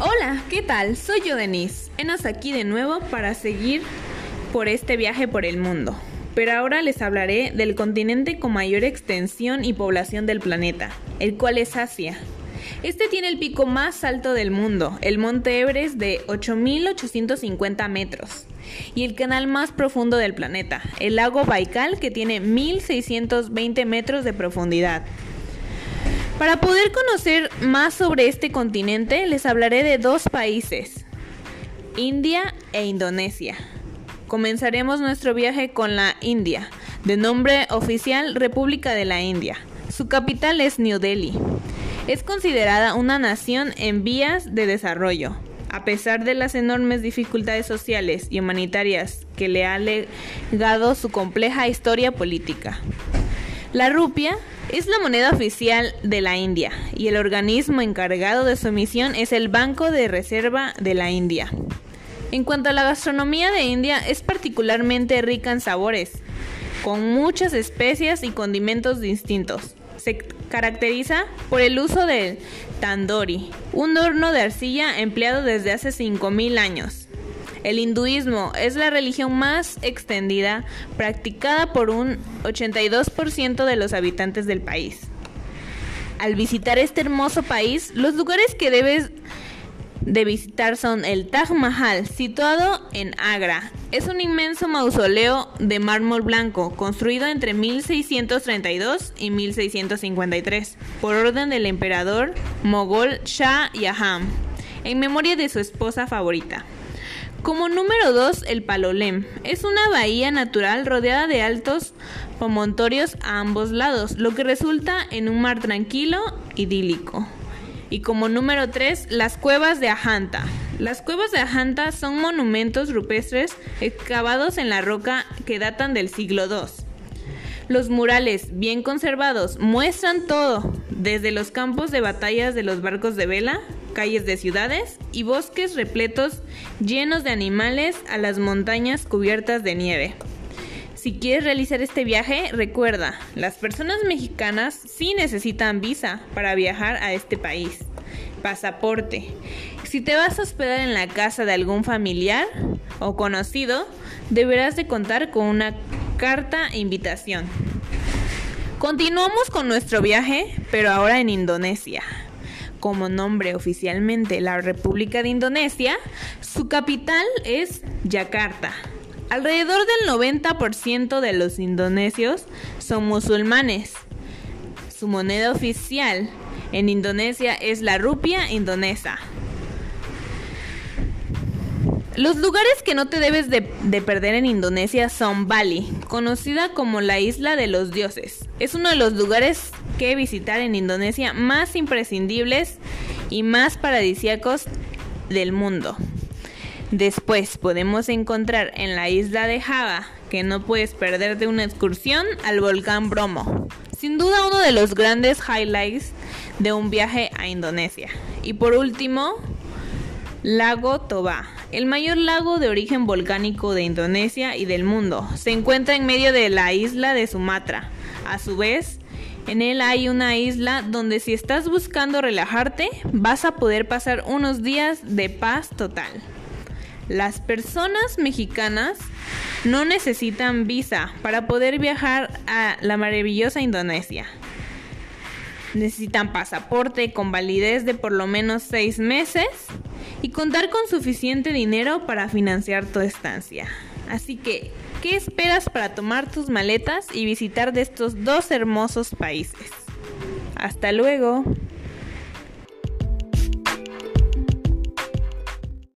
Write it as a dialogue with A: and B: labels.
A: Hola, ¿qué tal? Soy yo Denise. Enos aquí de nuevo para seguir por este viaje por el mundo. Pero ahora les hablaré del continente con mayor extensión y población del planeta, el cual es Asia. Este tiene el pico más alto del mundo, el monte Everest de 8.850 metros, y el canal más profundo del planeta, el lago Baikal que tiene 1.620 metros de profundidad. Para poder conocer más sobre este continente, les hablaré de dos países, India e Indonesia. Comenzaremos nuestro viaje con la India, de nombre oficial República de la India. Su capital es New Delhi. Es considerada una nación en vías de desarrollo, a pesar de las enormes dificultades sociales y humanitarias que le ha legado su compleja historia política. La rupia es la moneda oficial de la India y el organismo encargado de su emisión es el Banco de Reserva de la India. En cuanto a la gastronomía de India, es particularmente rica en sabores, con muchas especias y condimentos distintos. Se caracteriza por el uso del tandoori, un horno de arcilla empleado desde hace 5.000 años. El hinduismo es la religión más extendida practicada por un 82% de los habitantes del país. Al visitar este hermoso país, los lugares que debes de visitar son el Taj Mahal, situado en Agra. Es un inmenso mausoleo de mármol blanco, construido entre 1632 y 1653, por orden del emperador mogol Shah Jahan, en memoria de su esposa favorita. Como número 2, el Palolem. Es una bahía natural rodeada de altos promontorios a ambos lados, lo que resulta en un mar tranquilo, idílico. Y como número 3, las cuevas de Ajanta. Las cuevas de Ajanta son monumentos rupestres excavados en la roca que datan del siglo II. Los murales, bien conservados, muestran todo, desde los campos de batallas de los barcos de vela, calles de ciudades y bosques repletos llenos de animales a las montañas cubiertas de nieve. Si quieres realizar este viaje, recuerda, las personas mexicanas sí necesitan visa para viajar a este país. Pasaporte. Si te vas a hospedar en la casa de algún familiar o conocido, deberás de contar con una carta invitación. Continuamos con nuestro viaje, pero ahora en Indonesia. Como nombre oficialmente la República de Indonesia, su capital es Yakarta. Alrededor del 90% de los indonesios son musulmanes. Su moneda oficial en Indonesia es la rupia indonesa. Los lugares que no te debes de, perder en Indonesia son Bali, conocida como la isla de los dioses. Es uno de los lugares que visitar en Indonesia más imprescindibles y más paradisíacos del mundo. Después podemos encontrar en la isla de Java, que no puedes perderte una excursión al volcán Bromo. Sin duda uno de los grandes highlights de un viaje a Indonesia. Y por último, Lago Toba, el mayor lago de origen volcánico de Indonesia y del mundo. Se encuentra en medio de la isla de Sumatra. A su vez, en él hay una isla donde si estás buscando relajarte, vas a poder pasar unos días de paz total. Las personas mexicanas no necesitan visa para poder viajar a la maravillosa Indonesia. Necesitan pasaporte con validez de por lo menos seis meses y contar con suficiente dinero para financiar tu estancia. Así que, ¿qué esperas para tomar tus maletas y visitar de estos dos hermosos países? Hasta luego.